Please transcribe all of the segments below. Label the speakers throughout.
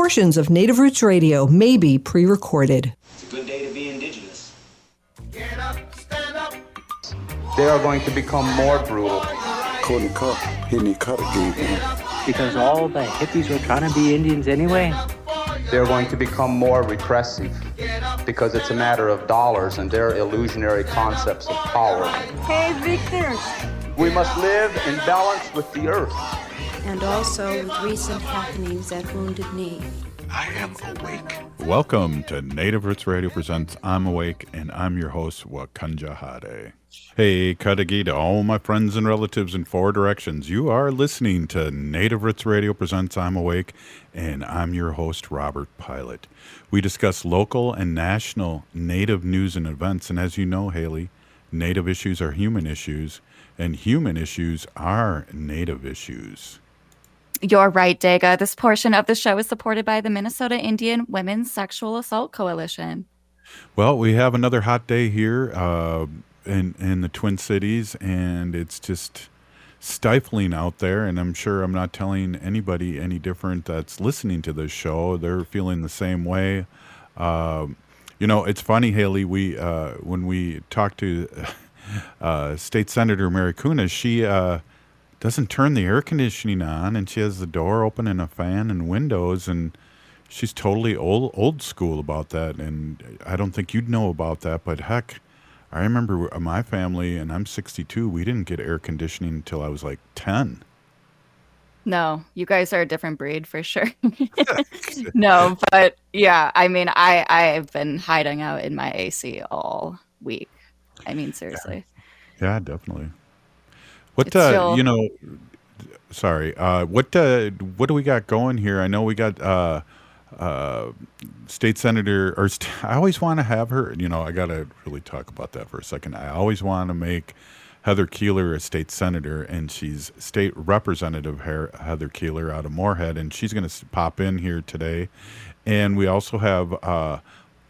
Speaker 1: Portions of Native Roots Radio may be pre recorded.
Speaker 2: It's a good day to be indigenous. Get up, stand up.
Speaker 3: They are going to become more brutal.
Speaker 4: Cody Cup, Henny Cutter gave
Speaker 5: because all the hippies were trying to be Indians anyway.
Speaker 3: They're going to become more repressive because it's a matter of dollars and their illusionary concepts of power.
Speaker 6: Hey, Victor.
Speaker 3: We must live in balance with the earth.
Speaker 6: And also with recent happenings at Wounded Knee.
Speaker 4: I am awake.
Speaker 7: Welcome to Native Roots Radio presents I'm Awake, and I'm your host, Wakanja Hade. Hey, Kadagi to all my friends and relatives in four directions. You are listening to Native Roots Radio presents I'm Awake, and I'm your host, Robert Pilot. We discuss local and national Native news and events, and as you know, Haley, Native issues are human issues, and human issues are Native issues.
Speaker 8: You're right, Daga. This portion of the show is supported by the Minnesota Indian Women's Sexual Assault Coalition.
Speaker 7: Well, we have another hot day here uh, in in the Twin Cities, and it's just stifling out there. And I'm sure I'm not telling anybody any different that's listening to this show. They're feeling the same way. Um, you know, it's funny, Haley. We uh, when we talked to uh, State Senator Mary Kunesh, she uh, doesn't turn the air conditioning on, and she has the door open and a fan and windows, and she's totally old old school about that. And I don't think you'd know about that, but heck, I remember my family, and I'm 62. We didn't get air conditioning until I was like 10.
Speaker 8: No, you guys are a different breed for sure. no, but yeah, I mean, I I've been hiding out in my AC all week. I mean, seriously.
Speaker 7: Yeah, definitely. What uh,
Speaker 8: still-
Speaker 7: you know? Sorry. Uh, what uh, what do we got going here? I know we got uh, uh, state senator, or st- I always want to have her. You know, I got to really talk about that for a second. I always want to make Heather Keeler a state senator, and she's state representative Her- Heather Keeler out of Moorhead, and she's going to pop in here today. And we also have uh,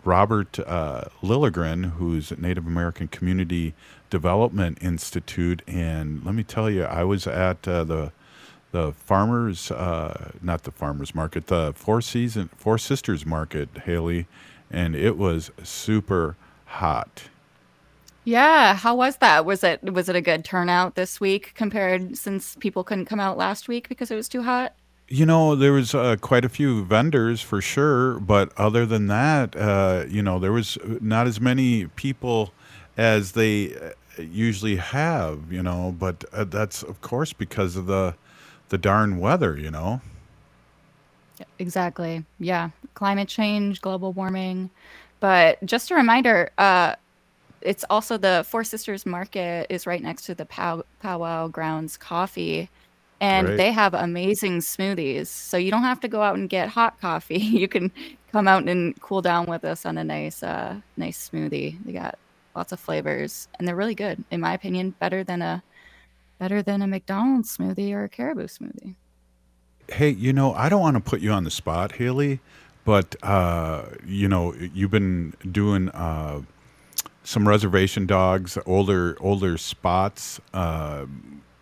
Speaker 7: Robert uh, Lilligren, who's Native American Community Development Institute, and let me tell you, I was at uh, the the farmers, uh, not the farmers market, the Four Season Four Sisters Market, Haley, and it was super hot.
Speaker 8: Yeah, how was that? Was it was it a good turnout this week compared since people couldn't come out last week because it was too hot?
Speaker 7: You know, there was uh, quite a few vendors for sure, but other than that, uh, you know, there was not as many people as they usually have. You know, but uh, that's of course because of the the darn weather. You know.
Speaker 8: Exactly. Yeah. Climate change, global warming. But just a reminder, uh, it's also the Four Sisters Market is right next to the Pow- Powwow Grounds Coffee. And
Speaker 7: Right.
Speaker 8: they have amazing smoothies. So you don't have to go out and get hot coffee. You can come out and cool down with us on a nice uh nice smoothie. They got lots of flavors and they're really good. In my opinion, better than a better than a McDonald's smoothie or a caribou smoothie.
Speaker 7: Hey, you know, I don't want to put you on the spot, Haley, but uh, you know, you've been doing uh, some reservation dogs, older older spots, uh,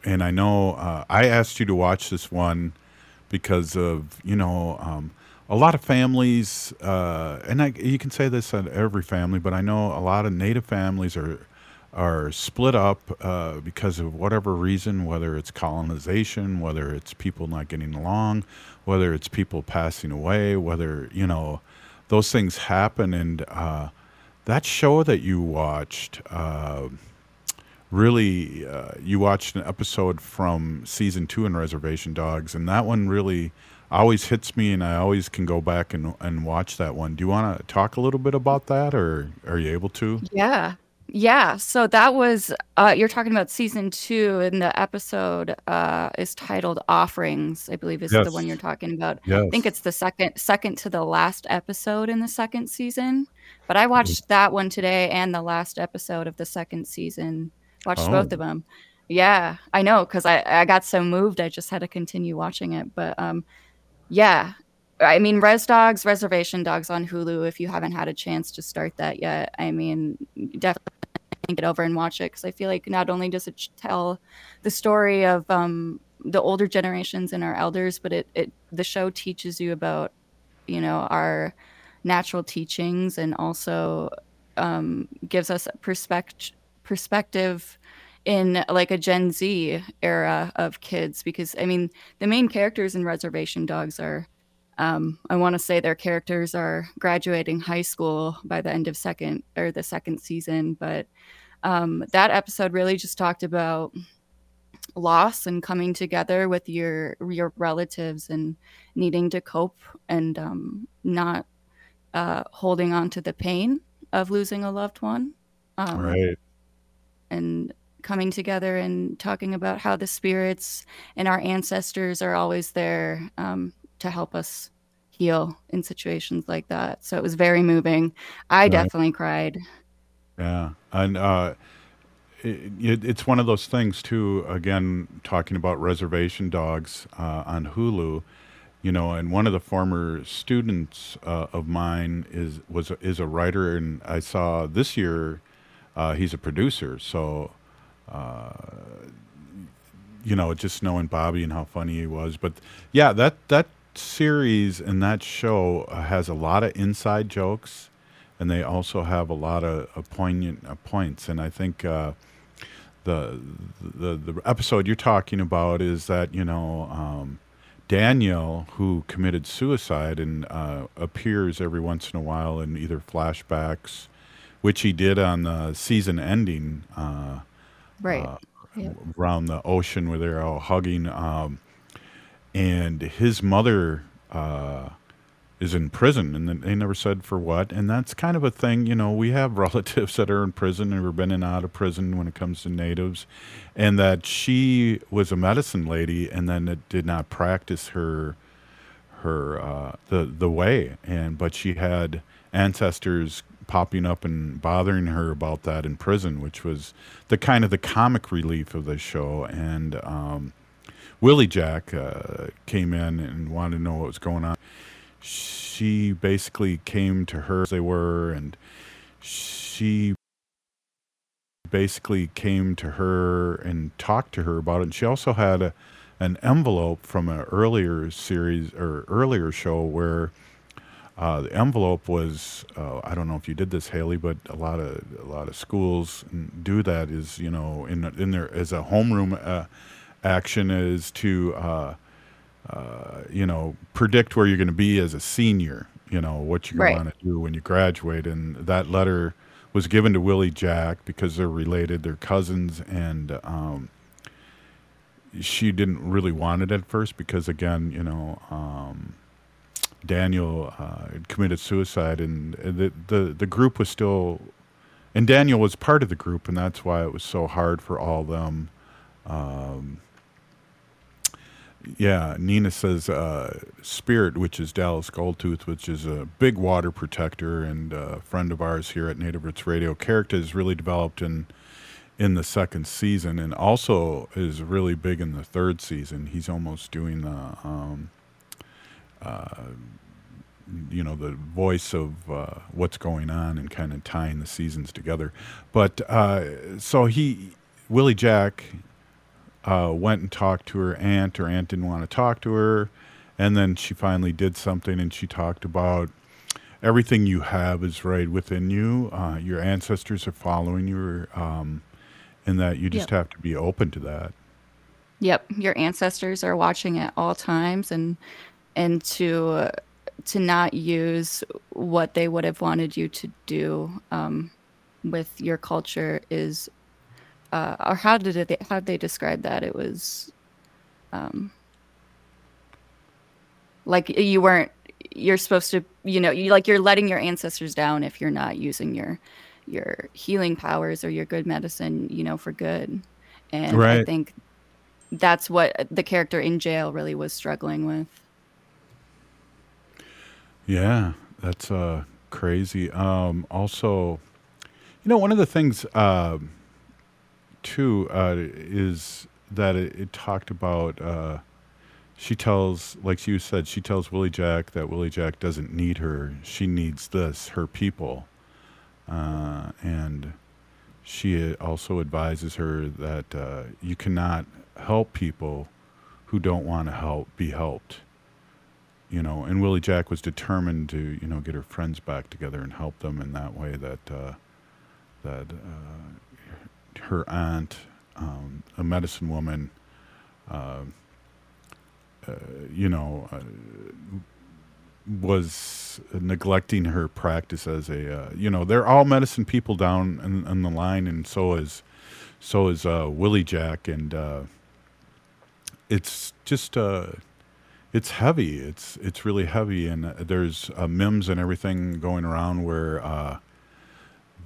Speaker 7: and I know uh, I asked you to watch this one because of you know um, a lot of families, uh, and I, you can say this on every family, but I know a lot of Native families are are split up uh, because of whatever reason, whether it's colonization, whether it's people not getting along, whether it's people passing away, whether you know those things happen, and uh, that show that you watched. Uh, really uh, you watched an episode from season two in reservation dogs and that one really always hits me and i always can go back and, and watch that one do you want to talk a little bit about that or are you able to
Speaker 8: Yeah. Yeah. So that was uh you're talking about season two and the episode uh is titled Offerings, I believe is the one you're talking about. I think it's the second second to the last episode in the second season. But I watched that one today and the last episode of the second season. Watched
Speaker 7: oh
Speaker 8: both of them. Yeah, I know because I I got so moved I just had to continue watching it. But um yeah. I mean, Res Dogs, Reservation Dogs on Hulu. If you haven't had a chance to start that yet, I mean, definitely get over and watch it because I feel like not only does it tell the story of um, the older generations and our elders, but it, it the show teaches you about you know our natural teachings and also um, gives us perspective perspective in like a Gen Z era of kids because I mean the main characters in Reservation Dogs are um, I want to say their characters are graduating high school by the end of second or the second season, but um, that episode really just talked about loss and coming together with your your relatives and needing to cope and um, not uh, holding on to the pain of losing a loved one. Um,
Speaker 7: right.
Speaker 8: And coming together and talking about how the spirits and our ancestors are always there um, to help us heal in situations like that. So it was very moving. I
Speaker 7: Right.
Speaker 8: definitely cried.
Speaker 7: Yeah, and uh, it, it, it's one of those things too. Again, talking about reservation dogs uh, on Hulu, you know, and one of the former students uh, of mine is was a, is a writer, and I saw this year uh, he's a producer. So, you know, just knowing Bobby and how funny he was. But yeah, that that series and that show has a lot of inside jokes, and they also have a lot of, of poignant uh, points. And I think uh, the the the episode you're talking about is that you know. Um, Daniel, who committed suicide and uh, appears every once in a while in either flashbacks, which he did on the season ending, uh,
Speaker 8: Right.
Speaker 7: uh,
Speaker 8: Yeah.
Speaker 7: around the ocean where they're all hugging. Um, and his mother uh, is in prison, and they never said for what. And that's kind of a thing, you know. We have relatives that are in prison and have been in and out of prison when it comes to natives, and that she was a medicine lady, and then it did not practice her her uh, the the way, and but she had ancestors popping up and bothering her about that in prison, which was the kind of the comic relief of the show. And um, Willie Jack uh, came in and wanted to know what was going on. She basically came to her as they were, and she basically came to her and talked to her about it. And she also had a, an envelope from an earlier series or earlier show where uh, the envelope was uh, I don't know if you did this, Haley, but a lot of a lot of schools do that. Is you know in in there as a homeroom uh, action is to uh, uh, you know predict where you're going to be as a senior. You know what you're
Speaker 8: Right.
Speaker 7: going to do when you graduate, and that letter was given to Willie Jack because they're related, they're cousins, and um, she didn't really want it at first because again, you know. Um, Daniel uh, committed suicide, and the, the the group was still, and Daniel was part of the group, and that's why it was so hard for all them. Um, yeah, Nina says uh, Spirit, which is Dallas Goldtooth, which is a big water protector and a friend of ours here at Native Roots Radio. Character is really developed in in the second season, and also is really big in the third season. He's almost doing the. Um, uh, you know the voice of uh, what's going on and kind of tying the seasons together. But uh, so he, Willie Jack, uh, went and talked to her aunt. Her aunt didn't want to talk to her, and then she finally did something, and she talked about everything you have is right within you. Uh, your ancestors are following you, um, and that you just
Speaker 8: Yep.
Speaker 7: have to be open to that.
Speaker 8: Yep, your ancestors are watching at all times, and and to to not use what they would have wanted you to do um, with your culture is, uh, or how did it, how did they describe that? It was, um, like you weren't you're supposed to you know you like you're letting your ancestors down if you're not using your your healing powers or your good medicine you know for good. And i think that's what the character in jail really was struggling with
Speaker 7: Yeah, that's uh, crazy. Um, also, you know, one of the things um too uh, is that it, it talked about. Uh, she tells, like you said, she tells Willie Jack that Willie Jack doesn't need her. She needs this, her people, uh, and she also advises her that uh, you cannot help people who don't want to help be helped you know, and Willie Jack was determined to, you know, get her friends back together and help them in that way. That uh, that uh, her aunt, um, a medicine woman, uh, uh, you know, uh, was neglecting her practice as a, uh, you know, they're all medicine people down in, in the line, and so is so is uh, Willie Jack, and uh, it's just it's heavy. It's it's really heavy, and uh, there's uh, memes and everything going around where uh,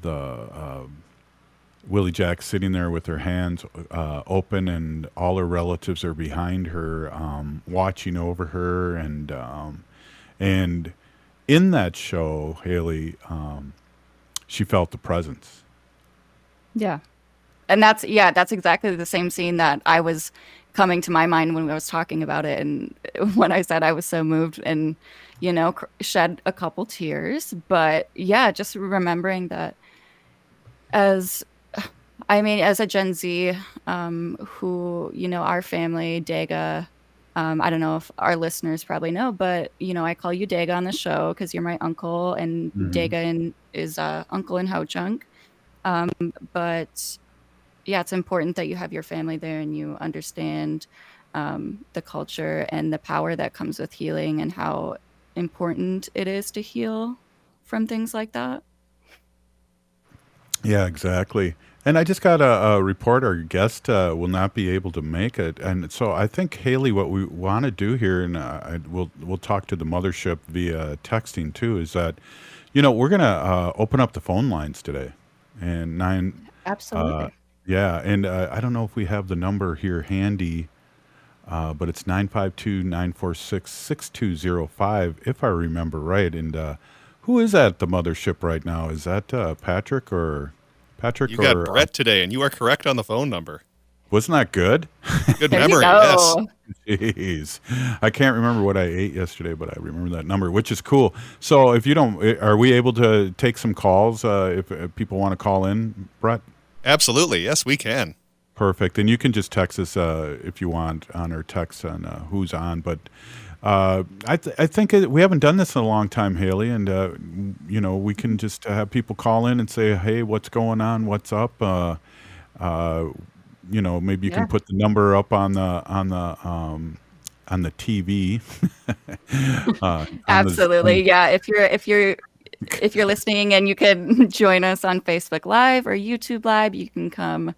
Speaker 7: the uh, Willie Jack sitting there with her hands uh, open, and all her relatives are behind her, um, watching over her, and um, and in that show, Haley, um, she felt the presence.
Speaker 8: Yeah. And that's yeah, that's exactly the same scene that I was coming to my mind when I was talking about it and when I said I was so moved and you know cr- shed a couple tears, but yeah, just remembering that as I mean as a Gen Z um who, you know, our family Dega um, I don't know if our listeners probably know, but you know, I call you Daga on the show because you're my uncle, and
Speaker 7: Mhm.
Speaker 8: Daga in, is uh, uncle in Ho Chunk. Um, but yeah, it's important that you have your family there and you understand um, the culture and the power that comes with healing and how important it is to heal from things like that.
Speaker 7: Yeah, exactly. And I just got a, a report our guest uh, will not be able to make it, and so I think Haley, what we want to do here, and uh, I, we'll we'll talk to the mothership via texting too, is that you know we're gonna uh, open up the phone lines today, and nine.
Speaker 8: Absolutely.
Speaker 7: Uh, yeah, and uh, I don't know if we have the number here handy, uh, but it's 952 946 6205, if I remember right. And uh, who is at the mothership right now? Is that uh, Patrick or Patrick?
Speaker 9: You got
Speaker 7: or,
Speaker 9: Brett today, and you are correct on the phone number.
Speaker 7: Wasn't that good?
Speaker 9: Good
Speaker 8: There you
Speaker 9: memory, yes.
Speaker 8: go.
Speaker 7: Jeez, I can't remember what I ate yesterday, but I remember that number, which is cool. So, if you don't, eh, are we able to take some calls uh, if, if people want to call in, Brett?
Speaker 9: Absolutely, yes, we can.
Speaker 7: Perfect. And you can just text us uh, if you want on our text on uh, who's on. But uh, I, th- I think it, we haven't done this in a long time, Haley. And, uh, you know, we can just have people call in and say, hey, what's going on? What's up? Uh, uh, you know, maybe you
Speaker 8: Yeah.
Speaker 7: can put the number up on the, on the, um, on the TV. uh, on the
Speaker 8: Absolutely.
Speaker 7: Zoom.
Speaker 8: Yeah. If you're if you're if you're listening and you can join us on Facebook Live or YouTube Live, you can come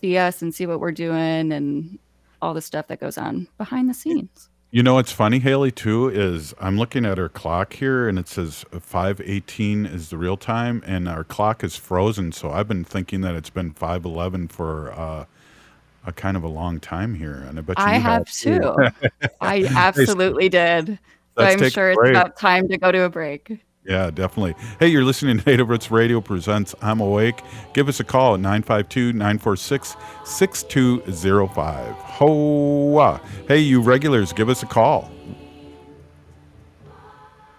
Speaker 8: see us and see what we're doing and all the stuff that goes on behind the scenes.
Speaker 7: You know what's funny, Haley, too, is I'm looking at our clock here and it says 518 is the real time and our clock is frozen. So I've been thinking that it's been 511 for uh, a kind of a long time here. And I bet you
Speaker 8: I have too. I absolutely did. So
Speaker 7: Let's
Speaker 8: I'm sure it's about time to go to a break.
Speaker 7: Yeah, definitely. Hey, you're listening to Native Roots Radio presents I'm Awake. Give us a call at 952 946 6205. Hoa. Hey, you regulars, give us a call.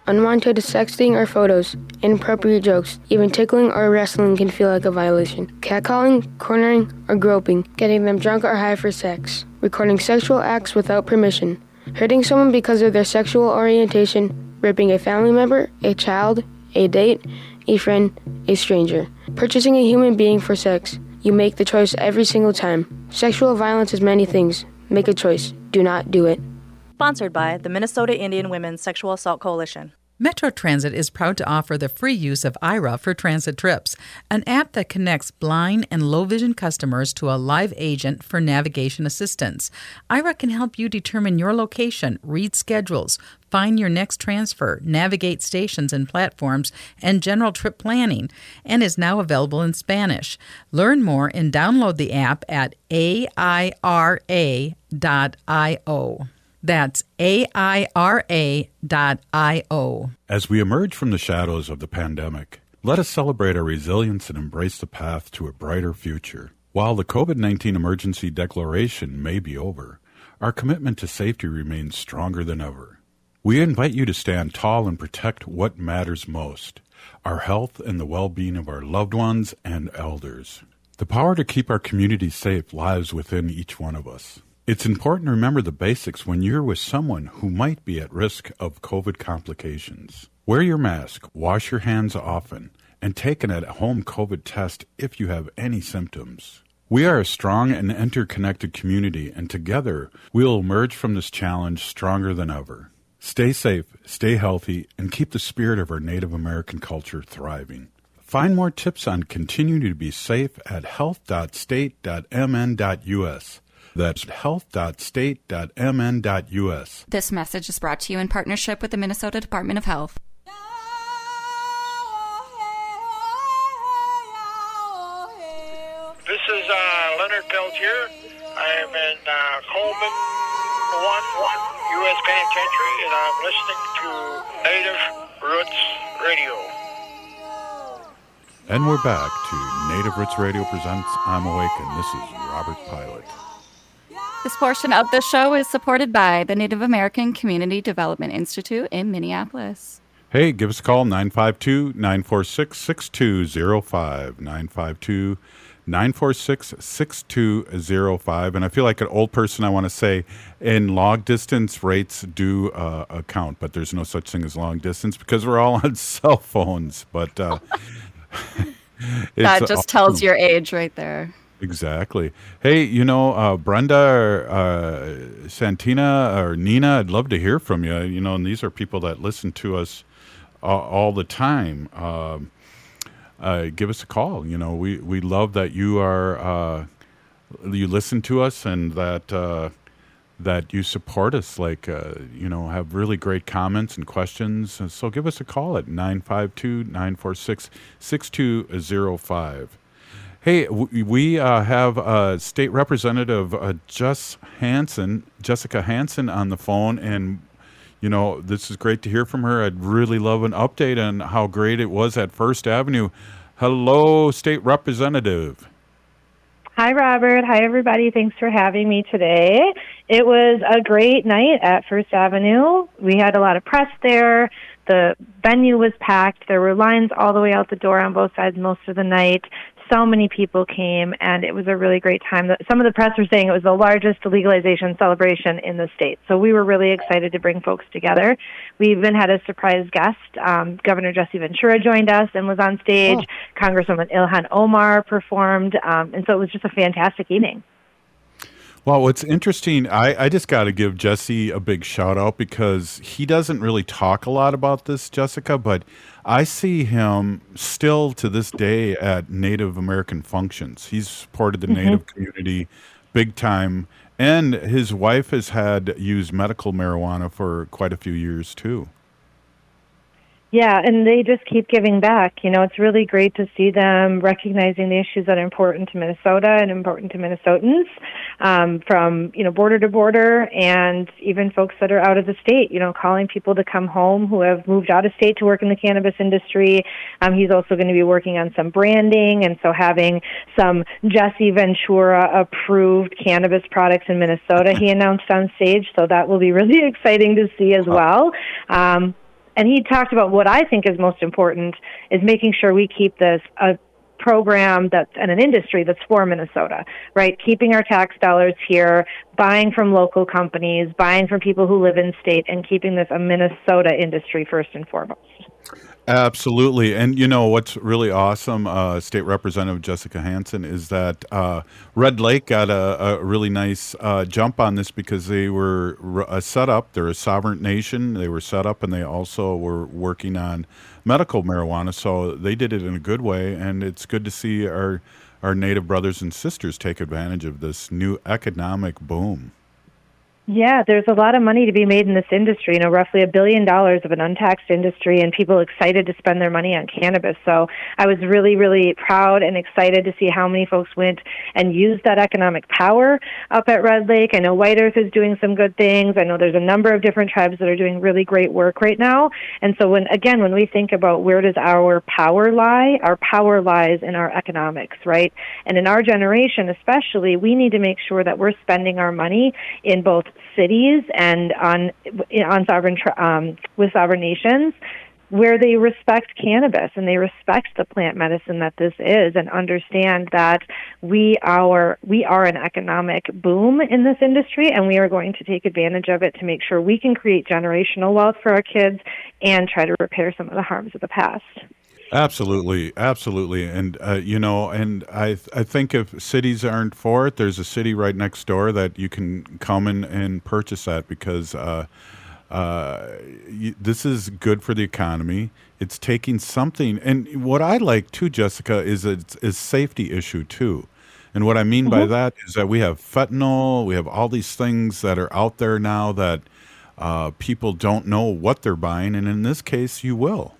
Speaker 10: Unwanted sexting or photos, inappropriate jokes, even tickling or wrestling can feel like a violation. Catcalling, cornering, or groping, getting them drunk or high for sex, recording sexual acts without permission, hurting someone because of their sexual orientation, raping a family member, a child, a date, a friend, a stranger, purchasing a human being for sex. You make the choice every single time. Sexual violence is many things. Make a choice. Do not do it.
Speaker 11: Sponsored by the Minnesota Indian Women's Sexual Assault Coalition.
Speaker 12: Metro Transit is proud to offer the free use of Aira for transit trips, an app that connects blind and low vision customers to a live agent for navigation assistance. Aira can help you determine your location, read schedules, find your next transfer, navigate stations and platforms, and general trip planning, and is now available in Spanish. Learn more and download the app at aira.io. That's aira.io.
Speaker 7: As we emerge from the shadows of the pandemic, let us celebrate our resilience and embrace the path to a brighter future. While the COVID 19 emergency declaration may be over, our commitment to safety remains stronger than ever. We invite you to stand tall and protect what matters most our health and the well being of our loved ones and elders. The power to keep our communities safe lies within each one of us. It's important to remember the basics when you're with someone who might be at risk of COVID complications. Wear your mask, wash your hands often, and take an at home COVID test if you have any symptoms. We are a strong and interconnected community, and together we will emerge from this challenge stronger than ever. Stay safe, stay healthy, and keep the spirit of our Native American culture thriving. Find more tips on continuing to be safe at health.state.mn.us. That's health.state.mn.us.
Speaker 8: This message is brought to you in partnership with the Minnesota Department of Health.
Speaker 13: This is uh, Leonard Peltier. I am in uh, Coleman 1 1 U.S. Penitentiary, and I'm listening to Native Roots Radio.
Speaker 7: And we're back to Native Roots Radio presents I'm Awake, and this is Robert Pilot.
Speaker 8: This portion of the show is supported by the Native American Community Development Institute in Minneapolis.
Speaker 7: Hey, give us a call 952 946 6205. 952 946 6205. And I feel like an old person, I want to say, in long distance, rates do uh, account, but there's no such thing as long distance because we're all on cell phones. But uh,
Speaker 8: that just
Speaker 7: awesome.
Speaker 8: tells your age right there.
Speaker 7: Exactly. Hey, you know, uh, Brenda or uh, Santina or Nina, I'd love to hear from you. You know, and these are people that listen to us all, all the time. Um, uh, give us a call. You know, we, we love that you are uh, you listen to us and that uh, that you support us. Like uh, you know, have really great comments and questions. So give us a call at 952-946-6205. Hey, we uh, have uh, State Representative uh, Jess Hanson, Jessica Hanson, on the phone, and you know this is great to hear from her. I'd really love an update on how great it was at First Avenue. Hello, State Representative.
Speaker 14: Hi, Robert. Hi, everybody. Thanks for having me today. It was a great night at First Avenue. We had a lot of press there. The venue was packed. There were lines all the way out the door on both sides most of the night so many people came, and it was a really great time. Some of the press were saying it was the largest legalization celebration in the state. So we were really excited to bring folks together. We even had a surprise guest. Um, Governor Jesse Ventura joined us and was on stage. Oh. Congresswoman Ilhan Omar performed, um, and so it was just a fantastic evening.
Speaker 7: Well, what's interesting, I, I just got to give Jesse a big shout out because he doesn't really talk a lot about this, Jessica, but I see him still to this day at Native American functions. He's supported the mm-hmm. Native community big time, and his wife has had used medical marijuana for quite a few years too.
Speaker 14: Yeah, and they just keep giving back. You know, it's really great to see them recognizing the issues that are important to Minnesota and important to Minnesotans, um, from you know border to border, and even folks that are out of the state. You know, calling people to come home who have moved out of state to work in the cannabis industry. Um, he's also going to be working on some branding, and so having some Jesse Ventura approved cannabis products in Minnesota. He announced on stage, so that will be really exciting to see as well. Um, and he talked about what I think is most important is making sure we keep this a program that's and an industry that's for Minnesota, right? Keeping our tax dollars here, buying from local companies, buying from people who live in state, and keeping this a Minnesota industry first and foremost.
Speaker 7: Absolutely. And you know what's really awesome, uh, State Representative Jessica Hanson, is that uh, Red Lake got a, a really nice uh, jump on this because they were uh, set up. They're a sovereign nation. They were set up and they also were working on medical marijuana. So they did it in a good way. And it's good to see our, our Native brothers and sisters take advantage of this new economic boom.
Speaker 14: Yeah, there's a lot of money to be made in this industry. You know, roughly a billion dollars of an untaxed industry, and people excited to spend their money on cannabis. So I was really, really proud and excited to see how many folks went and used that economic power up at Red Lake. I know White Earth is doing some good things. I know there's a number of different tribes that are doing really great work right now. And so when again, when we think about where does our power lie, our power lies in our economics, right? And in our generation, especially, we need to make sure that we're spending our money in both cities and on on sovereign um, with sovereign nations where they respect cannabis and they respect the plant medicine that this is and understand that we are we are an economic boom in this industry and we are going to take advantage of it to make sure we can create generational wealth for our kids and try to repair some of the harms of the past.
Speaker 7: Absolutely, absolutely, and uh, you know, and I I think if cities aren't for it, there's a city right next door that you can come in and purchase that because uh, uh, y- this is good for the economy. It's taking something, and what I like too, Jessica, is it's is safety issue too. And what I mean by
Speaker 14: Mhm.
Speaker 7: that is that we have fentanyl, we have all these things that are out there now that uh, people don't know what they're buying, and in this case, you will.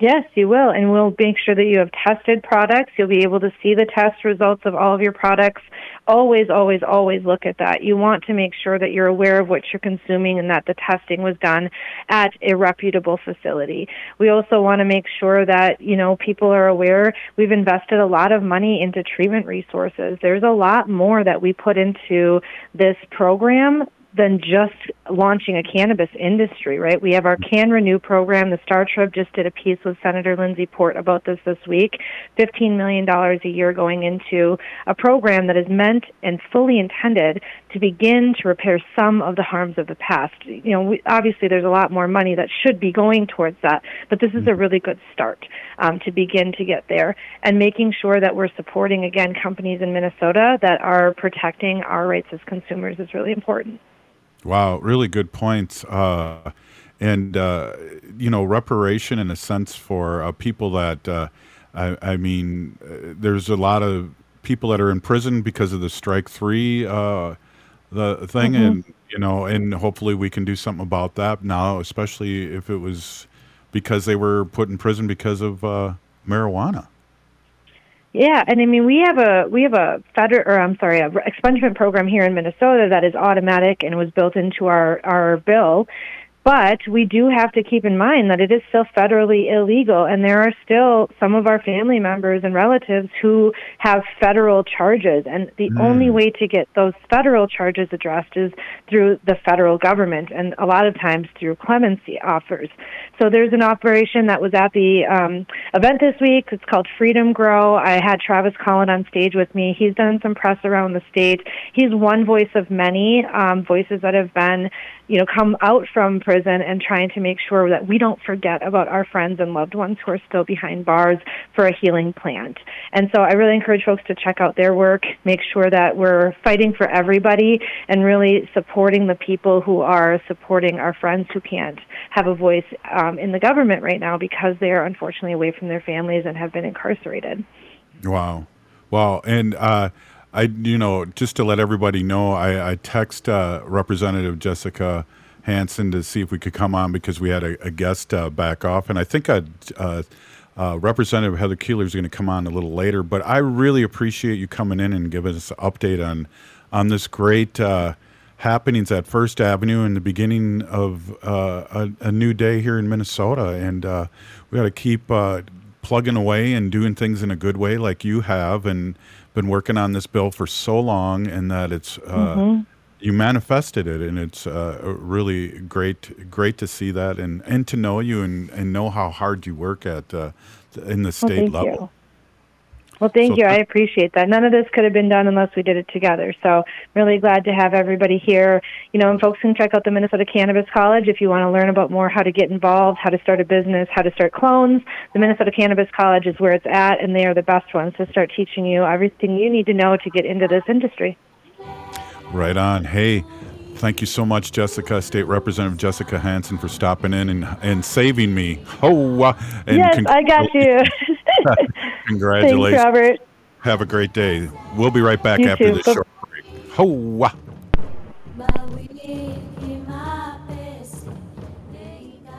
Speaker 14: Yes, you will. And we'll make sure that you have tested products. You'll be able to see the test results of all of your products. Always, always, always look at that. You want to make sure that you're aware of what you're consuming and that the testing was done at a reputable facility. We also want to make sure that, you know, people are aware we've invested a lot of money into treatment resources. There's a lot more that we put into this program than just launching a cannabis industry, right? We have our Can Renew program. The Star Trib just did a piece with Senator Lindsey Port about this this week. $15 million a year going into a program that is meant and fully intended to begin to repair some of the harms of the past. You know, we, obviously there's a lot more money that should be going towards that, but this is a really good start um, to begin to get there and making sure that we're supporting, again, companies in Minnesota that are protecting our rights as consumers is really important.
Speaker 7: Wow, really good points. Uh, and uh, you know, reparation in a sense for uh, people that uh, I, I mean, uh, there's a lot of people that are in prison because of the strike three uh, the thing,
Speaker 14: Mhm.
Speaker 7: and you know, and hopefully we can do something about that now, especially if it was because they were put in prison because of uh, marijuana.
Speaker 14: Yeah, and I mean we have a we have a federal or I'm sorry, a expungement program here in Minnesota that is automatic and was built into our our bill. But we do have to keep in mind that it is still federally illegal, and there are still some of our family members and relatives who have federal charges. And the
Speaker 15: Mm.
Speaker 14: only way to get those federal charges addressed is through the federal government, and a lot of times through clemency offers. So there's an operation that was at the um, event this week. It's called Freedom Grow. I had Travis Collin on stage with me. He's done some press around the state. He's one voice of many um, voices that have been, you know, come out from prison and trying to make sure that we don't forget about our friends and loved ones who are still behind bars for a healing plant. And so I really encourage folks to check out their work, make sure that we're fighting for everybody and really supporting the people who are supporting our friends who can't have a voice um, in the government right now because they are unfortunately away from their families and have been incarcerated.
Speaker 7: Wow, wow, and uh, I, you know, just to let everybody know, I, I text uh, Representative Jessica Hanson to see if we could come on because we had a, a guest uh, back off, and I think uh, uh, uh, Representative Heather Keeler is going to come on a little later. But I really appreciate you coming in and giving us an update on on this great. Uh, happenings at First Avenue and the beginning of uh, a, a new day here in Minnesota, and uh, we got to keep plugging away and doing things in a good way, like you have, and been working on this bill for so long, and that it's uh,
Speaker 14: Mhm.
Speaker 7: you manifested it, and it's uh, really great, great to see that, and and to know you and and know how hard you work at uh, in the state level.
Speaker 14: Well, thank
Speaker 7: So
Speaker 14: you. I appreciate that. None of this could have been done unless we did it together. So, really glad to have everybody here. You know, and folks can check out the Minnesota Cannabis College if you want to learn about more how to get involved, how to start a business, how to start clones. The Minnesota Cannabis College is where it's at, and they are the best ones to start teaching you everything you need to know to get into this industry.
Speaker 7: Right on. Hey, thank you so much, Jessica, State Representative Jessica Hanson, for stopping in and, and saving me. Oh, uh, and
Speaker 14: yes, I got you.
Speaker 7: congratulations.
Speaker 14: Thanks, Robert.
Speaker 7: Have a great day. We'll be right back
Speaker 14: You
Speaker 7: after
Speaker 14: too.
Speaker 7: this
Speaker 14: Bye-
Speaker 7: short break. Ho,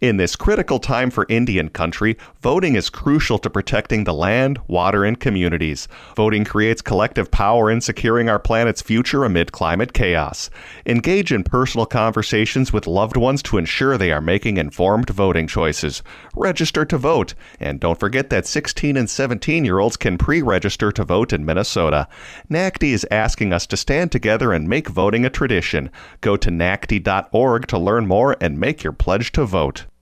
Speaker 15: In this critical time for Indian country, voting is crucial to protecting the land, water, and communities. Voting creates collective power in securing our planet's future amid climate chaos. Engage in personal conversations with loved ones to ensure they are making informed voting choices. Register to vote. And don't forget that 16 and 17 year olds can pre register to vote in Minnesota. NACD is asking us to stand together and make voting a tradition. Go to NACD.org to learn more and make your pledge to vote.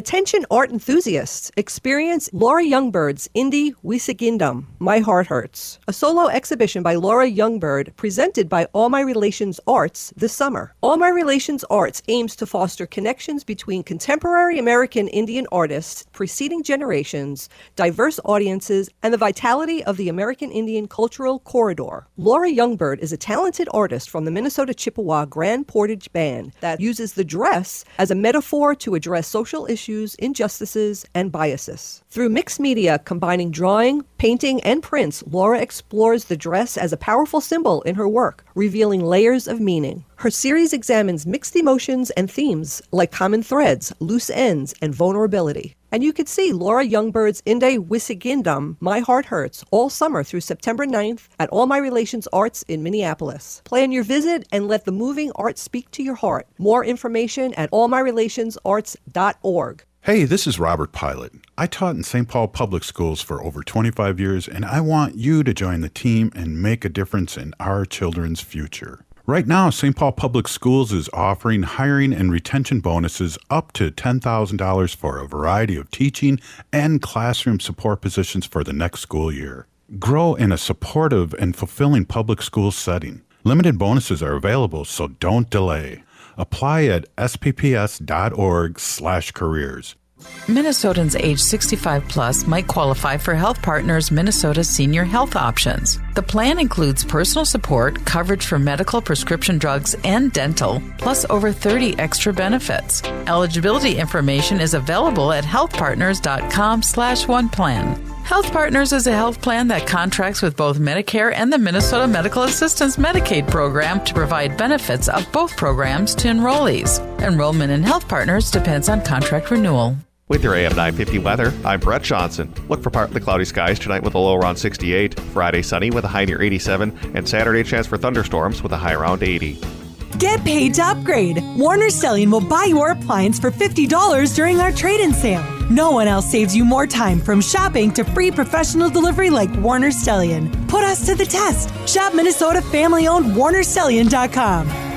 Speaker 1: Attention art enthusiasts, experience Laura Youngbird's Indie Wisigindum, My Heart Hurts, a solo exhibition by Laura Youngbird presented by All My Relations Arts this summer. All My Relations Arts aims to foster connections between contemporary American Indian artists, preceding generations, diverse audiences, and the vitality of the American Indian cultural corridor. Laura Youngbird is a talented artist from the Minnesota Chippewa Grand Portage Band that uses the dress as a metaphor to address social issues injustices, and biases. Through mixed media combining drawing, painting, and prints, Laura explores the dress as a powerful symbol in her work, revealing layers of meaning. Her series examines mixed emotions and themes like common threads, loose ends, and vulnerability. And you can see Laura Youngbird's Inde Wisigindum, My Heart Hurts, all summer through September 9th at All My Relations Arts in Minneapolis. Plan your visit and let the moving art speak to your heart. More information at allmyrelationsarts.org.
Speaker 7: Hey, this is Robert Pilot. I taught in St. Paul Public Schools for over 25 years, and I want you to join the team and make a difference in our children's future. Right now, St. Paul Public Schools is offering hiring and retention bonuses up to $10,000 for a variety of teaching and classroom support positions for the next school year. Grow in a supportive and fulfilling public school setting. Limited bonuses are available, so don't delay. Apply at spps.org/careers.
Speaker 12: Minnesotans age 65 plus might qualify for Health Partners Minnesota Senior Health Options. The plan includes personal support, coverage for medical, prescription drugs, and dental, plus over 30 extra benefits. Eligibility information is available at healthpartners.com slash one plan. Health Partners is a health plan that contracts with both Medicare and the Minnesota Medical Assistance Medicaid program to provide benefits of both programs to enrollees. Enrollment in Health Partners depends on contract renewal.
Speaker 15: With your AM 950 weather, I'm Brett Johnson. Look for partly cloudy skies tonight with a low around 68, Friday sunny with a high near 87, and Saturday chance for thunderstorms with a high around 80.
Speaker 16: Get paid to upgrade. Warner Stellian will buy your appliance for $50 during our trade in sale. No one else saves you more time from shopping to free professional delivery like Warner Stellian. Put us to the test. Shop Minnesota family owned WarnerStellian.com.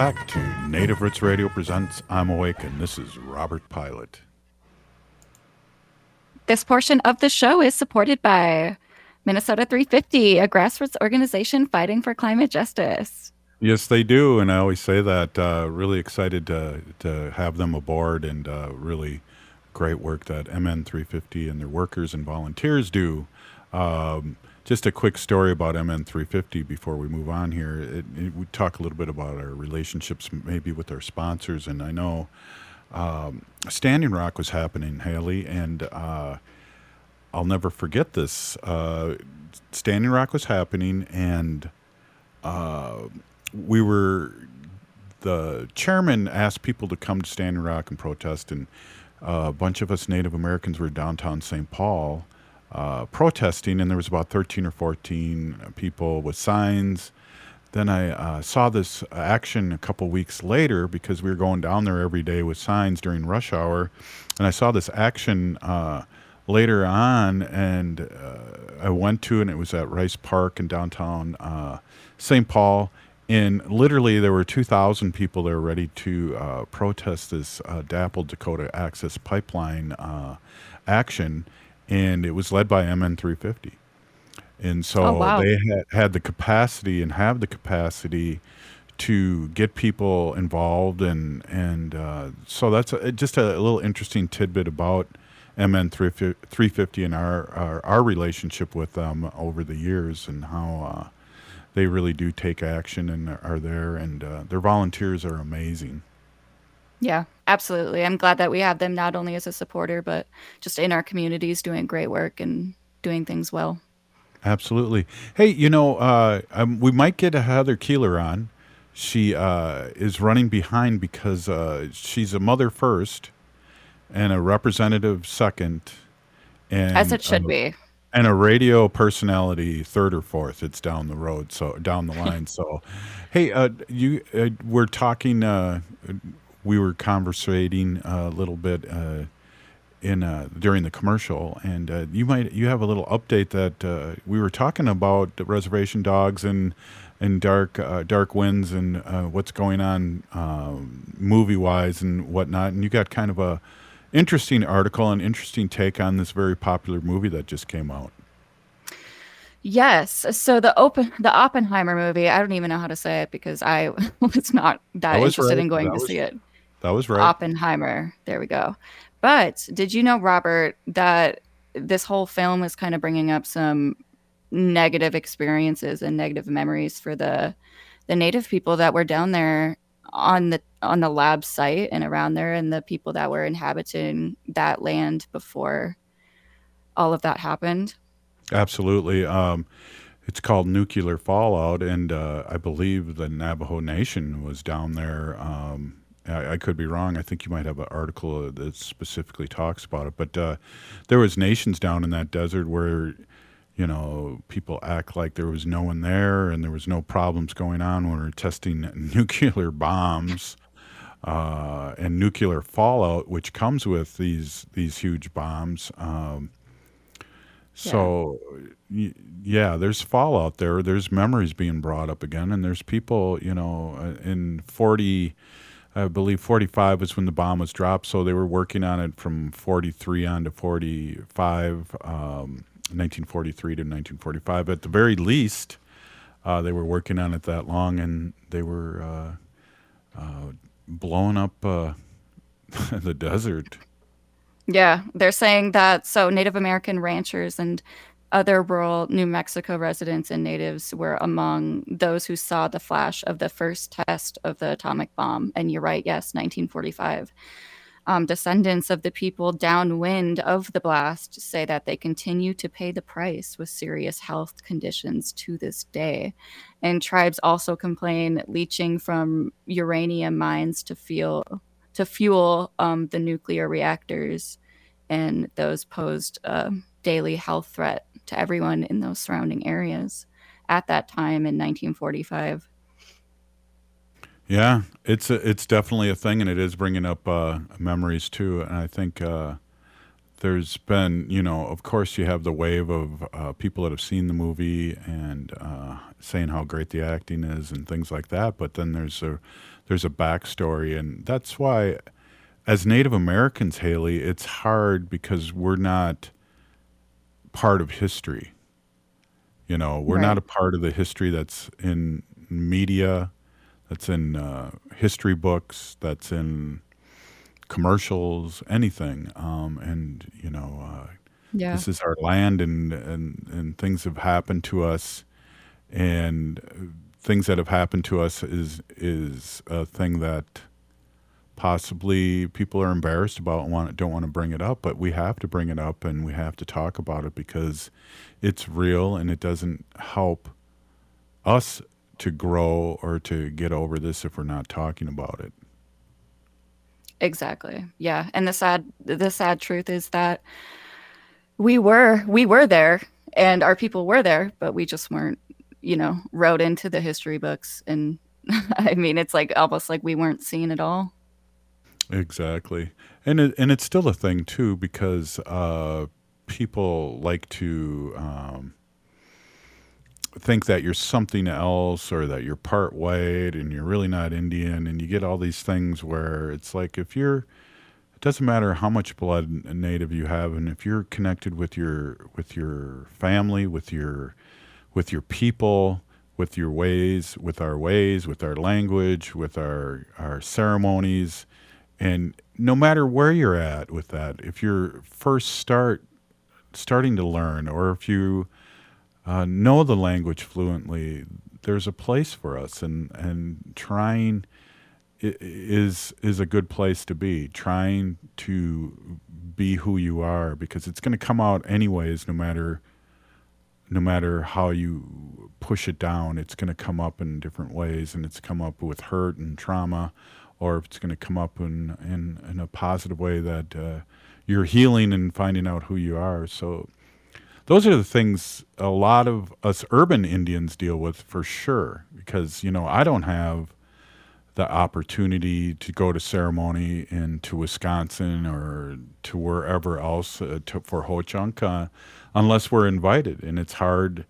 Speaker 7: back to Native Roots Radio presents I'm Awake, and this is Robert Pilot.
Speaker 8: This portion of the show is supported by Minnesota 350, a grassroots organization fighting for climate justice.
Speaker 7: Yes, they do, and I always say that. Uh, really excited to to have them aboard, and uh, really great work that MN350 and their workers and volunteers do. Um, just a quick story about MN350 before we move on here. It, it, we talk a little bit about our relationships, maybe with our sponsors, and I know um, Standing Rock was happening, Haley, and uh, I'll never forget this. Uh, Standing Rock was happening, and uh, we were the chairman asked people to come to Standing Rock and protest, and uh, a bunch of us Native Americans were downtown St. Paul uh, protesting, and there was about 13 or 14 people with signs then I uh, saw this action a couple weeks later because we were going down there every day with signs during rush hour, and I saw this action uh, later on, and uh, I went to, and it was at Rice Park in downtown uh, St. Paul. And literally, there were 2,000 people there ready to uh, protest this DAPL Dakota Access Pipeline action, and it was led by MN 350 and so
Speaker 8: Oh, wow.
Speaker 7: they had, had the capacity and have the capacity to get people involved and and uh, so that's a, just a little interesting tidbit about MN 350 and our, our our relationship with them over the years and how uh, they really do take action and are there and uh, their volunteers are amazing.
Speaker 8: Yeah, absolutely. I'm glad that we have them not only as a supporter, but just in our communities doing great work and doing things well.
Speaker 7: Absolutely. Hey, you know, uh, um, we might get Heather Keeler on. She uh, is running behind because uh, she's a mother first and a representative second. And,
Speaker 8: As it should
Speaker 7: uh,
Speaker 8: be.
Speaker 7: And a radio personality third or fourth. It's down the road, so down the line. so, hey, uh, you, uh, we're talking. We were conversating a little bit uh, in uh, during the commercial, and uh, you might you have a little update that uh, we were talking about the reservation dogs and and dark uh, dark winds and uh, what's going on um, movie wise and whatnot, and you got kind of a interesting article, an interesting take on this very popular movie that just came out.
Speaker 8: Yes. So the open the Oppenheimer movie, I don't even know how to say it because I was not that, interested
Speaker 7: right.
Speaker 8: in going
Speaker 7: That
Speaker 8: to
Speaker 7: was-
Speaker 8: see it.
Speaker 7: That was right.
Speaker 8: Oppenheimer. There we go. But did you know, Robert, that this whole film is kind of bringing up some negative experiences and negative memories for the the native people that were down there on the on the lab site and around there and the people that were inhabiting that land before all of that happened.
Speaker 7: Absolutely. Um, it's called Nuclear Fallout, and uh, I believe the Navajo Nation was down there. Um, I, I could be wrong. I think you might have an article that specifically talks about it. But uh, there was nations down in that desert where, you know, people act like there was no one there and there was no problems going on when we were testing nuclear bombs uh, and nuclear fallout, which comes with these these huge bombs. Um, so, yeah, there's fallout there. There's memories being brought up again, and there's people, you know, uh, in 40, I believe 45 was when the bomb was dropped. So they were working on it from 43 on to 45, um, 1943 to 1945. At the very least, uh, they were working on it that long, and they were uh, uh, blowing up uh, the desert.
Speaker 8: Yeah, they're saying that so Native American ranchers and other rural New Mexico residents and natives were among those who saw the flash of the first test of the atomic bomb. And you're right, yes, 1945. Um, descendants of the people downwind of the blast say that they continue to pay the price with serious health conditions to this day. And tribes also complain leaching from uranium mines to fuel to fuel um, the nuclear reactors, and those posed a daily health threat to everyone in those surrounding areas at that time in 1945.
Speaker 7: Yeah, it's a, it's definitely a thing, and it is bringing up uh, memories too. And I think uh, there's been, you know, of course, you have the wave of uh, people that have seen the movie and uh, saying how great the acting is and things like that. But then there's a there's a backstory, and that's why, as Native Americans, Haley, it's hard because we're not part of history. You know, we're
Speaker 8: Right.
Speaker 7: not a part of the history that's in media, that's in uh, history books, that's in commercials, anything. Um, and you know, uh,
Speaker 8: Yeah.
Speaker 7: this is our land, and and and things have happened to us, and uh, things that have happened to us is is a thing that possibly people are embarrassed about want, don't want to bring it up, but we have to bring it up and we have to talk about it because it's real and it doesn't help us to grow or to get over this if we're not talking about it.
Speaker 8: Exactly. Yeah. And the sad the sad truth is that we were we were there and our people were there, but we just weren't you know, wrote into the history books. And I mean, it's like almost like we weren't seen at all.
Speaker 7: Exactly, and it, and it's still a thing too because uh, people like to um, think that you're something else or that you're part white and you're really not Indian, and you get all these things where it's like if you're it doesn't matter how much blood native you have, and if you're connected with your with your family, with your with your people, with your ways, with our ways, with our language, with our our ceremonies, and no matter where you're at with that, if you're first start starting to learn, or if you uh, know the language fluently, there's a place for us, and and trying is is a good place to be. Trying to be who you are because it's going to come out anyways, no matter no matter how you push it down, it's going to come up in different ways, and it's come up with hurt and trauma, or if it's going to come up in in, in a positive way that uh, you're healing and finding out who you are. So those are the things a lot of us urban Indians deal with for sure, because you know I don't have the opportunity to go to ceremony into Wisconsin or to wherever else uh, to, for Ho Chunk uh, unless we're invited, and it's hard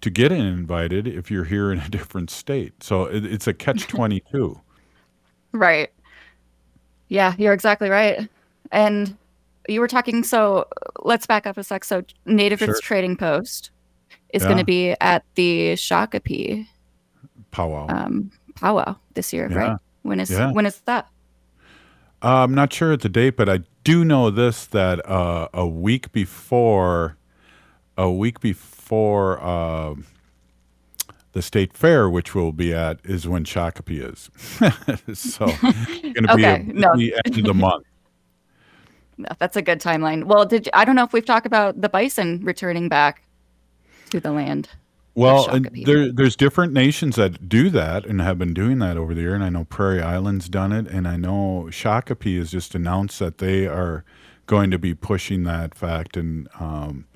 Speaker 7: to get invited if you're here in a different state. So it, it's a catch twenty two.
Speaker 8: Right. Yeah, you're exactly right. And you were talking, so let's back up a sec. So, Native
Speaker 7: Sure.
Speaker 8: Trading Post is
Speaker 7: Yeah.
Speaker 8: going to be at the Shakopee
Speaker 7: Powwow.
Speaker 8: um, powwow this year,
Speaker 7: Yeah.
Speaker 8: right? When is
Speaker 7: Yeah.
Speaker 8: when is that?
Speaker 7: Uh, I'm not sure at the date, but I do know this that uh, a week before, a week before uh, the state fair, which we'll be at, is when Shakopee is. so it's going to be
Speaker 8: Okay,
Speaker 7: at
Speaker 8: no.
Speaker 7: the end of the month.
Speaker 8: No, That's a good timeline. Well, did you, I don't know if we've talked about the bison returning back to the land.
Speaker 7: Well, there, there's different nations that do that and have been doing that over the year. And I know Prairie Island's done it, and I know Shakopee has just announced that they are going to be pushing that fact. And um,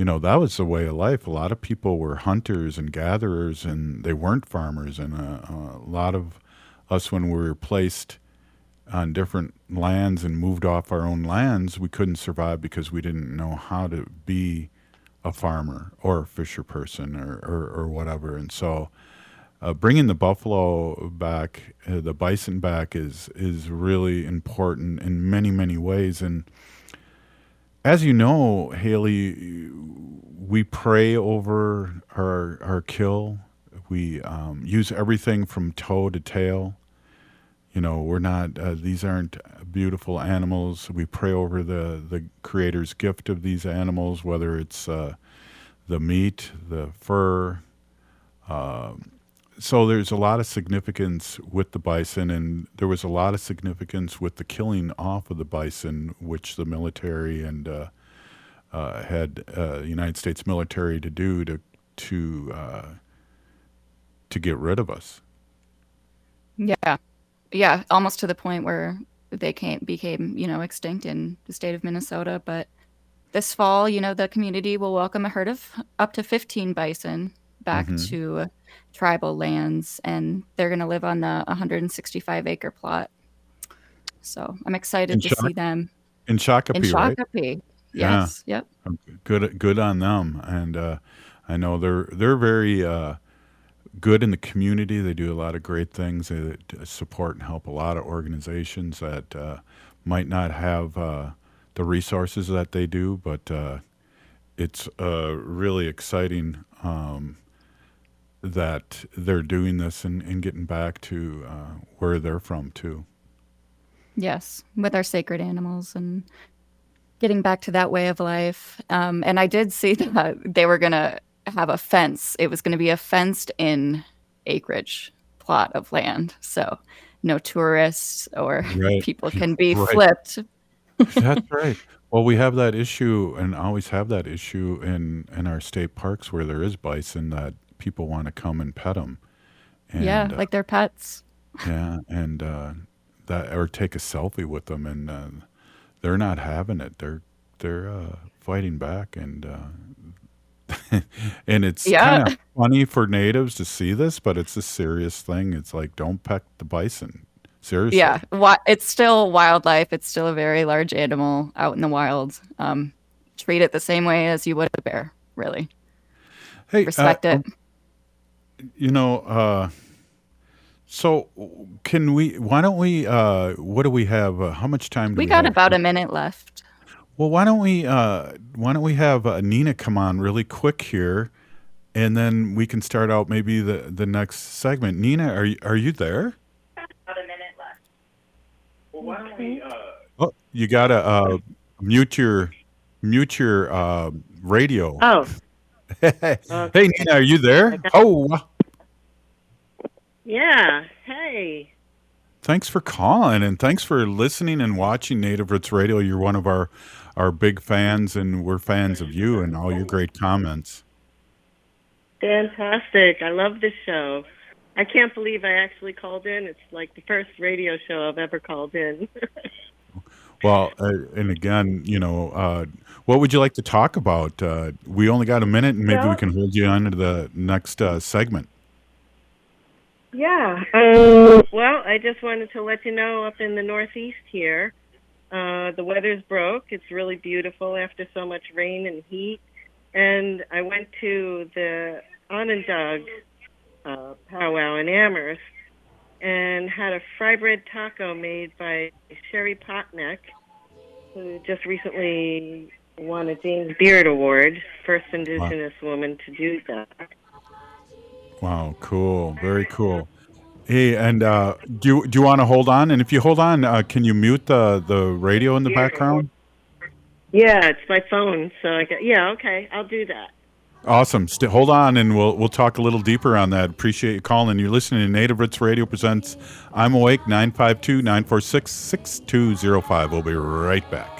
Speaker 7: you know, that was the way of life. A lot of people were hunters and gatherers, and they weren't farmers. And uh, a lot of us, when we were placed on different lands and moved off our own lands, we couldn't survive because we didn't know how to be a farmer or a fisher person or, or, or whatever. And so uh, bringing the buffalo back, uh, the bison back, is, is really important in many, many ways. And as you know, Haley, we pray over our, our kill. We um, use everything from toe to tail you know we're not uh, these aren't beautiful animals we pray over the the creator's gift of these animals whether it's uh, the meat the fur um so there's a lot of significance with the bison and there was a lot of significance with the killing off of the bison which the military and uh, uh, had uh, united states military to do to to uh, to get rid of us
Speaker 8: Yeah. Yeah, almost to the point where they came became, you know, extinct in the state of Minnesota, but this fall, you know, the community will welcome a herd of up to 15 bison back
Speaker 7: Mhm.
Speaker 8: to tribal lands and they're going to live on the 165 acre plot. So, I'm excited
Speaker 7: In
Speaker 8: to
Speaker 7: Shak-
Speaker 8: see them
Speaker 7: in Shakopee,
Speaker 8: in
Speaker 7: right?
Speaker 8: Shakopee.
Speaker 7: Yeah.
Speaker 8: Yes. Yep.
Speaker 7: Um, Good, good on them. And uh, I know they're they're very uh, good in the community. They do a lot of great things. They support and help a lot of organizations that uh, might not have uh, the resources that they do, but uh, it's uh, really exciting um, that they're doing this and, and getting back to uh, where they're from too.
Speaker 8: Yes, with our sacred animals and getting back to that way of life. Um, and I did see that they were going to have a fence. It was going to be a fenced in acreage plot of land. So no tourists or
Speaker 7: Right.
Speaker 8: people can be
Speaker 7: Right.
Speaker 8: flipped.
Speaker 7: That's right. Well, we have that issue, and always have that issue in in our state parks where there is bison that people want to come and pet them. And,
Speaker 8: yeah,
Speaker 7: uh,
Speaker 8: like their pets.
Speaker 7: yeah, and uh, that or take a selfie with them, and uh, they're not having it. They're they're uh, fighting back, and uh, and it's
Speaker 8: Yeah.
Speaker 7: kind of funny for natives to see this, but it's a serious thing. It's like don't peck the bison. Seriously.
Speaker 8: Yeah, it's still wildlife. It's still a very large animal out in the wild. Um, treat it the same way as you would a bear. Really,
Speaker 7: Hey, uh,
Speaker 8: respect it.
Speaker 7: You know, uh, so can we? Why don't we? Uh, what do we have? Uh, how much time do we,
Speaker 8: we got
Speaker 7: have?
Speaker 8: about a minute left.
Speaker 7: Well, why don't we? Uh, why don't we have uh, Nina come on really quick here, and then we can start out maybe the the next segment. Nina, are you are you there? About a minute left. Well, why don't we? Uh, oh, you gotta uh, mute your mute your uh, radio.
Speaker 17: Oh.
Speaker 7: hey, Nina, are you there? Oh,
Speaker 17: Yeah. Hey.
Speaker 7: thanks for calling and thanks for listening and watching Native Roots Radio. You're one of our our big fans, and we're fans of you and all your great comments.
Speaker 17: Fantastic. I love this show. I can't believe I actually called in. It's like the first radio show I've ever called in.
Speaker 7: Well, uh, and again, you know, uh, what would you like to talk about? Uh, we only got a minute, and maybe
Speaker 17: Well-
Speaker 7: we can hold you on to the next uh, segment.
Speaker 17: Yeah. Um, well, I just wanted to let you know up in the Northeast here, uh, the weather's broke. It's really beautiful after so much rain and heat. And I went to the Onondaga uh, powwow in Amherst and had a fry bread taco made by Sherry Pocknett, who just recently won a James Beard Award, first Indigenous woman to do that.
Speaker 7: Wow, cool, very cool. Hey, and uh, do you, do you want to hold on? And if you hold on, uh, can you mute the the radio in the background?
Speaker 17: Yeah, it's my phone, so I got. Yeah, okay, I'll do that.
Speaker 7: Awesome. St- hold on, and we'll we'll talk a little deeper on that. Appreciate you calling. You're listening to Native Roots Radio presents I'm Awake 952-946-6205. We'll be right back.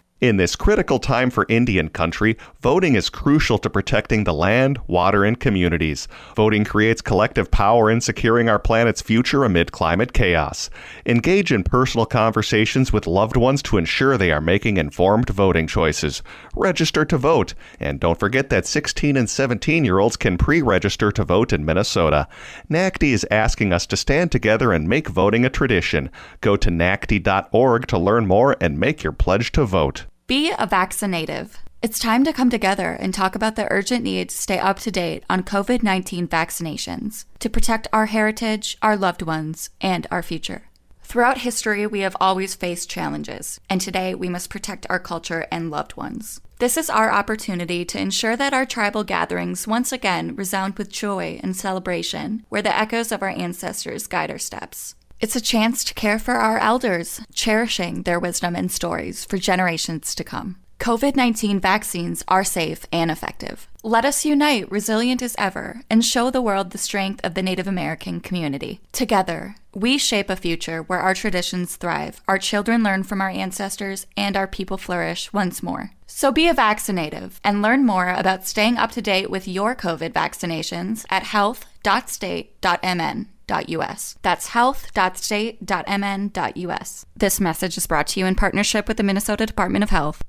Speaker 15: In this critical time for Indian country, voting is crucial to protecting the land, water, and communities. Voting creates collective power in securing our planet's future amid climate chaos. Engage in personal conversations with loved ones to ensure they are making informed voting choices. Register to vote. And don't forget that 16 and 17 year olds can pre register to vote in Minnesota. NACD is asking us to stand together and make voting a tradition. Go to NACD.org to learn more and make your pledge to vote.
Speaker 8: Be a vaccinative. It's time to come together and talk about the urgent need to stay up to date on COVID 19 vaccinations to protect our heritage, our loved ones, and our future. Throughout history, we have always faced challenges, and today we must protect our culture and loved ones. This is our opportunity to ensure that our tribal gatherings once again resound with joy and celebration, where the echoes of our ancestors guide our steps. It's a chance to care for our elders, cherishing their wisdom and stories for generations to come. COVID 19 vaccines are safe and effective. Let us unite, resilient as ever, and show the world the strength of the Native American community. Together, we shape a future where our traditions thrive, our children learn from our ancestors, and our people flourish once more. So be a vaccinative and learn more about staying up to date with your COVID vaccinations at health.state.mn.us. That's health.state.mn.us. This message is brought to you in partnership with the Minnesota Department of Health.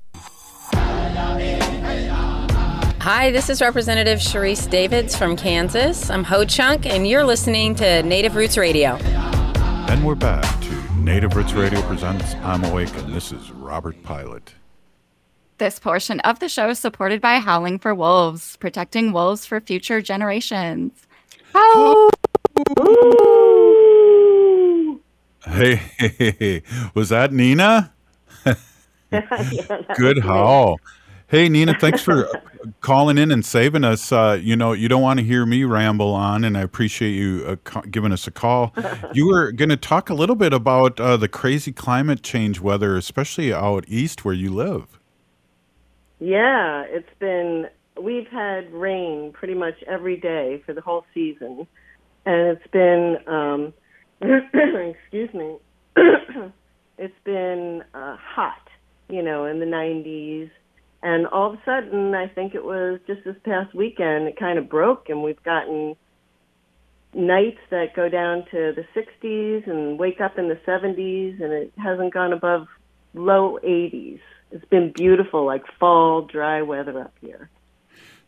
Speaker 18: Hi, this is Representative Sharice Davids from Kansas. I'm Ho Chunk, and you're listening to Native Roots Radio.
Speaker 7: And we're back to Native Roots Radio presents I'm Awake, and this is Robert Pilot.
Speaker 8: This portion of the show is supported by Howling for Wolves, protecting wolves for future generations. Howl!
Speaker 7: Hey, hey, hey, was that Nina? Good howl. Hey, Nina, thanks for calling in and saving us. Uh, you know, you don't want to hear me ramble on, and I appreciate you uh, giving us a call. You were going to talk a little bit about uh, the crazy climate change weather, especially out east where you live.
Speaker 17: Yeah, it's been we've had rain pretty much every day for the whole season, and it's been um, excuse me, it's been uh, hot, you know, in the 90s. And all of a sudden, I think it was just this past weekend, it kind of broke, and we've gotten nights that go down to the 60s and wake up in the 70s, and it hasn't gone above low 80s. It's been beautiful, like fall, dry weather up here.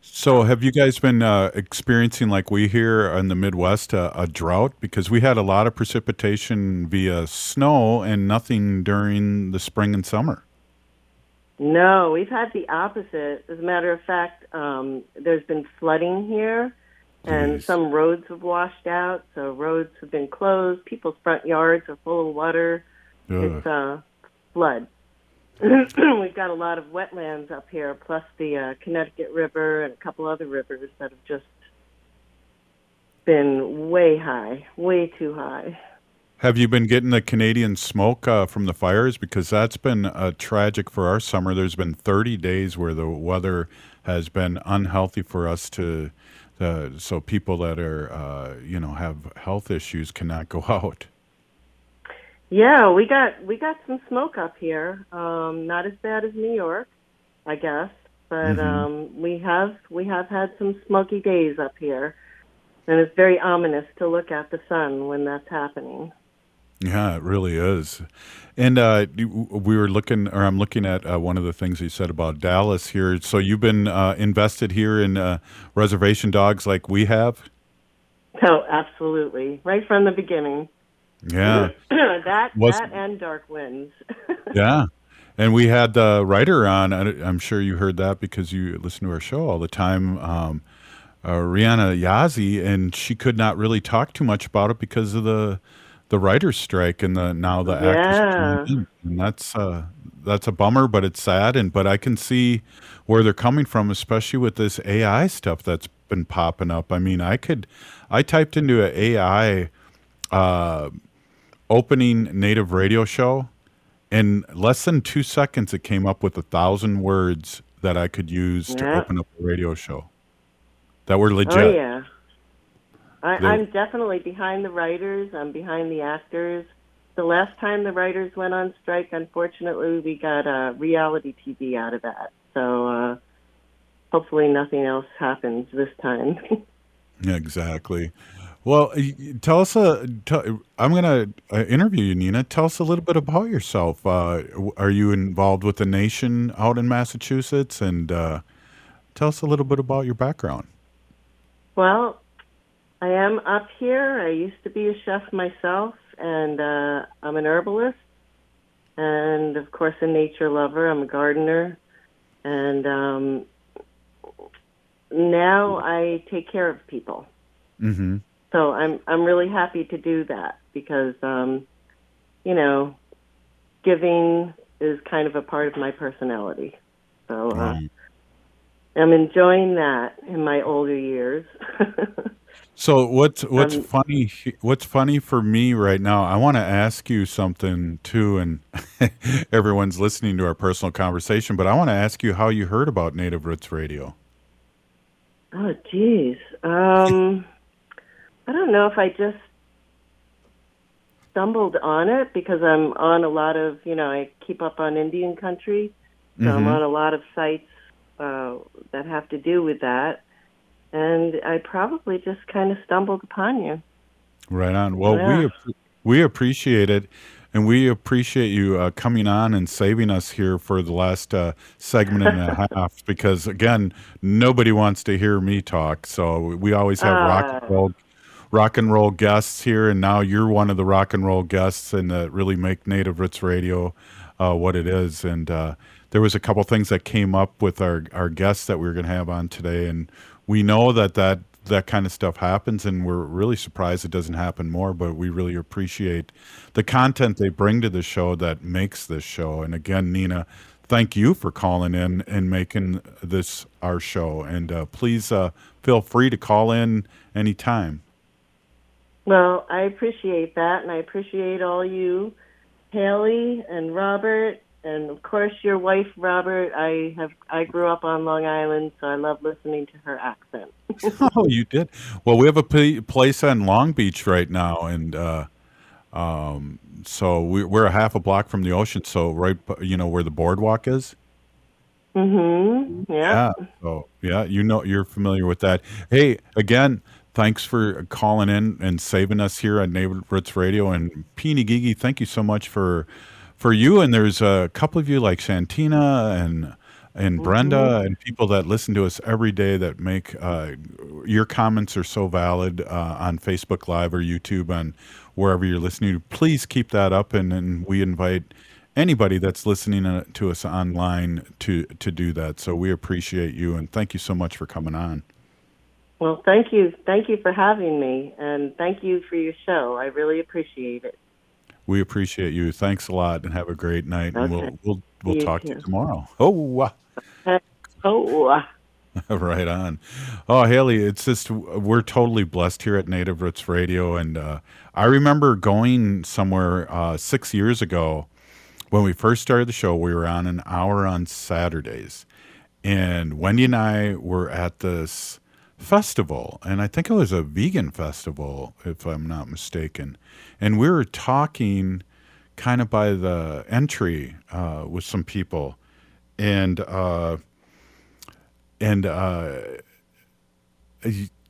Speaker 7: So, have you guys been uh, experiencing, like we here in the Midwest, uh, a drought? Because we had a lot of precipitation via snow and nothing during the spring and summer.
Speaker 17: No, we've had the opposite. As a matter of fact, um, there's been flooding here, and some roads have washed out. So roads have been closed. People's front yards are full of water.
Speaker 7: Ugh.
Speaker 17: It's uh, flood. We've got a lot of wetlands up here, plus the uh, Connecticut River and a couple other rivers that have just been way high, way too high.
Speaker 7: Have you been getting the Canadian smoke uh, from the fires? Because that's been uh, tragic for our summer. There's been 30 days where the weather has been unhealthy for us to, uh, so people that are, uh, you know, have health issues cannot go out.
Speaker 17: Yeah, we got we got some smoke up here. Um, not as bad as New York, I guess, but
Speaker 7: Mhm.
Speaker 17: um, we have we have had some smoky days up here, and it's very ominous to look at the sun when that's happening.
Speaker 7: Yeah, it really is. And uh, we were looking, or I'm looking at uh, one of the things you said about Dallas here. So you've been uh, invested here in uh, reservation dogs like we have?
Speaker 17: Oh, absolutely, right from the beginning.
Speaker 7: Yeah.
Speaker 17: that
Speaker 7: Was-
Speaker 17: that and Dark Winds.
Speaker 7: yeah. And we had the writer on. I'm sure you heard that because you listen to our show all the time, um, uh, Rhiana Yazzie, and she could not really talk too much about it because of the the writers' strike and the now the actors.
Speaker 17: Yeah.
Speaker 7: coming. And that's uh, that's a bummer, but it's sad. And but I can see where they're coming from, especially with this AI stuff that's been popping up. I mean, I could, I typed into an AI uh, opening native radio show. In less than two seconds, it came up with a thousand words that I could use to open up a radio show that were legit.
Speaker 17: Oh yeah. I,
Speaker 7: They-
Speaker 17: I'm definitely behind the writers. I'm behind the actors. The last time the writers went on strike, unfortunately, we got uh, reality TV out of that. So uh, hopefully, nothing else happens this time.
Speaker 7: Yeah, exactly. Well, tell us. Uh, tell, I'm going to uh, interview you, Nina. Tell us a little bit about yourself. Uh, are you involved with the nation out in Massachusetts? And uh, tell us a little bit about your background.
Speaker 17: well, I am up here. I used to be a chef myself, and uh, I'm an herbalist, and of course, a nature lover. I'm a gardener, and um, now I take care of people.
Speaker 7: Mm-hmm.
Speaker 17: So I'm I'm really happy to do that because um, you know, giving is kind of a part of my personality. So uh, I'm enjoying that in my older years.
Speaker 7: So what's what's
Speaker 17: Um,
Speaker 7: funny? What's funny for me right now? I want to ask you something too, and everyone's listening to our personal conversation. But I want to ask you how you heard about Native Roots Radio.
Speaker 17: oh, geez. Um, I don't know if I just stumbled on it because I'm on a lot of, you know, I keep up on Indian country, so I'm
Speaker 7: Mhm.
Speaker 17: on a lot of sites uh, that have to do with that. And I probably just kind of stumbled upon you.
Speaker 7: Right on. Well, we ap- we appreciate it, and we appreciate you uh, coming on and saving us here for the last uh, segment and a half. Because again, nobody wants to hear me talk, so we always have rock
Speaker 17: Ah.
Speaker 7: and roll, rock and roll guests here, and now you're one of the rock and roll guests, and uh, really make Native Roots Radio uh, what it is. And uh, there was a couple things that came up with our our guests that we were going to have on today, and we know that that that kind of stuff happens and we're really surprised it doesn't happen more but we really appreciate the content they bring to the show that makes this show. And again nina thank you for calling in and making this our show. And uh, please uh, feel free to call in anytime
Speaker 17: Well, I appreciate that, and I appreciate all you, Haley and Robert and of course your wife Robert. I have I grew up on Long Island, so I love listening to her accent.
Speaker 7: oh, you did. Well, we have a p- place on Long Beach right now, and uh, um, so we, we're a half a block from the ocean. So right, you know where the boardwalk is.
Speaker 17: Mm-hmm. Yeah.
Speaker 7: Yeah. So yeah, you know you're familiar with that. Hey, again, thanks for calling in and saving us here on Roots Radio. And Peony Gigi, thank you so much for for you. And there's a couple of you like Santina and and Brenda
Speaker 17: Mhm.
Speaker 7: and people that listen to us every day that make uh, your comments are so valid uh, on Facebook Live or YouTube on wherever you're listening. Please keep that up, and, and we invite anybody that's listening uh, to us online to to do that. So we appreciate you and thank you so much for coming on.
Speaker 17: Well, thank you, thank you for having me, and thank you for your show. I really appreciate it.
Speaker 7: We appreciate you. Thanks a lot, and have a great night. And we'll we'll we'll
Speaker 17: You
Speaker 7: talk to you tomorrow. Oh.
Speaker 17: Oh.
Speaker 7: right on. Oh, Haley, it's just we're totally blessed here at Native Roots Radio, and uh, I remember going somewhere uh, six years ago when we first started the show. We were on an hour on Saturdays, and Wendy and I were at this festival, and I think it was a vegan festival, if I'm not mistaken, and we were talking kind of by the entry uh, with some people, and. Uh, and uh,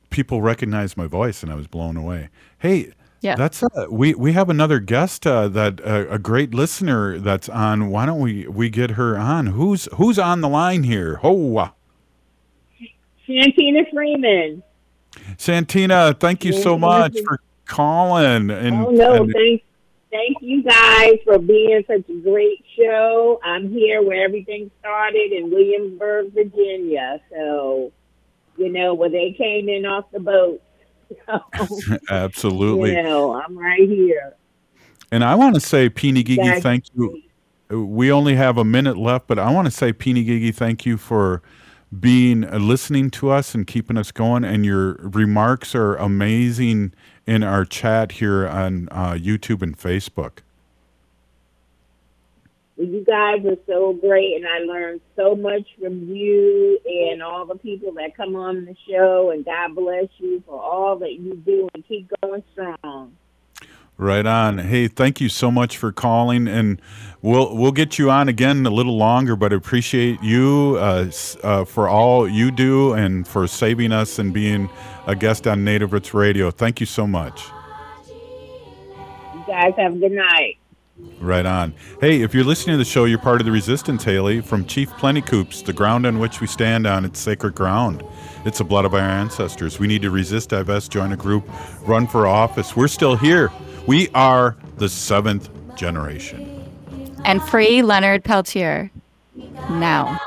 Speaker 7: people recognized my voice, and I was blown away. Hey,
Speaker 8: Yeah.
Speaker 7: that's uh, we we have another guest uh, that uh, a great listener that's on. Why don't we we get her on? Who's who's on the line here? Ho, uh,
Speaker 19: Santina Freeman.
Speaker 7: Santina, thank you so much for calling. And
Speaker 19: oh no,
Speaker 7: and-
Speaker 19: thank thank you guys for being such a great show. I'm here where everything started in Williamsburg, Virginia. So, you know, where they came in off the boat. So,
Speaker 7: absolutely.
Speaker 19: You know, I'm right here.
Speaker 7: And I want to say, Peony Gigi, thank you. We only have a minute left, but I want to say, Peony Gigi, thank you for being uh, listening to us and keeping us going. And your remarks are amazing in our chat here on uh, YouTube and Facebook.
Speaker 19: You guys are so great, and I learned so much from you and all the people that come on the show. And God bless you for all that you do, and keep going strong.
Speaker 7: Right on. Hey, thank you so much for calling, and we'll we'll get you on again a little longer. But appreciate you uh, uh, for all you do and for saving us and being a guest on Native Roots Radio. Thank you so much.
Speaker 19: You guys have a good night.
Speaker 7: Right on. Hey, if you're listening to the show, you're part of the resistance, Haley, from Chief Plenty Coups, the ground on which we stand on. It's sacred ground. It's the blood of our ancestors. We need to resist, divest, join a group, run for office. We're still here. We are the seventh generation.
Speaker 8: And free Leonard Peltier. Now.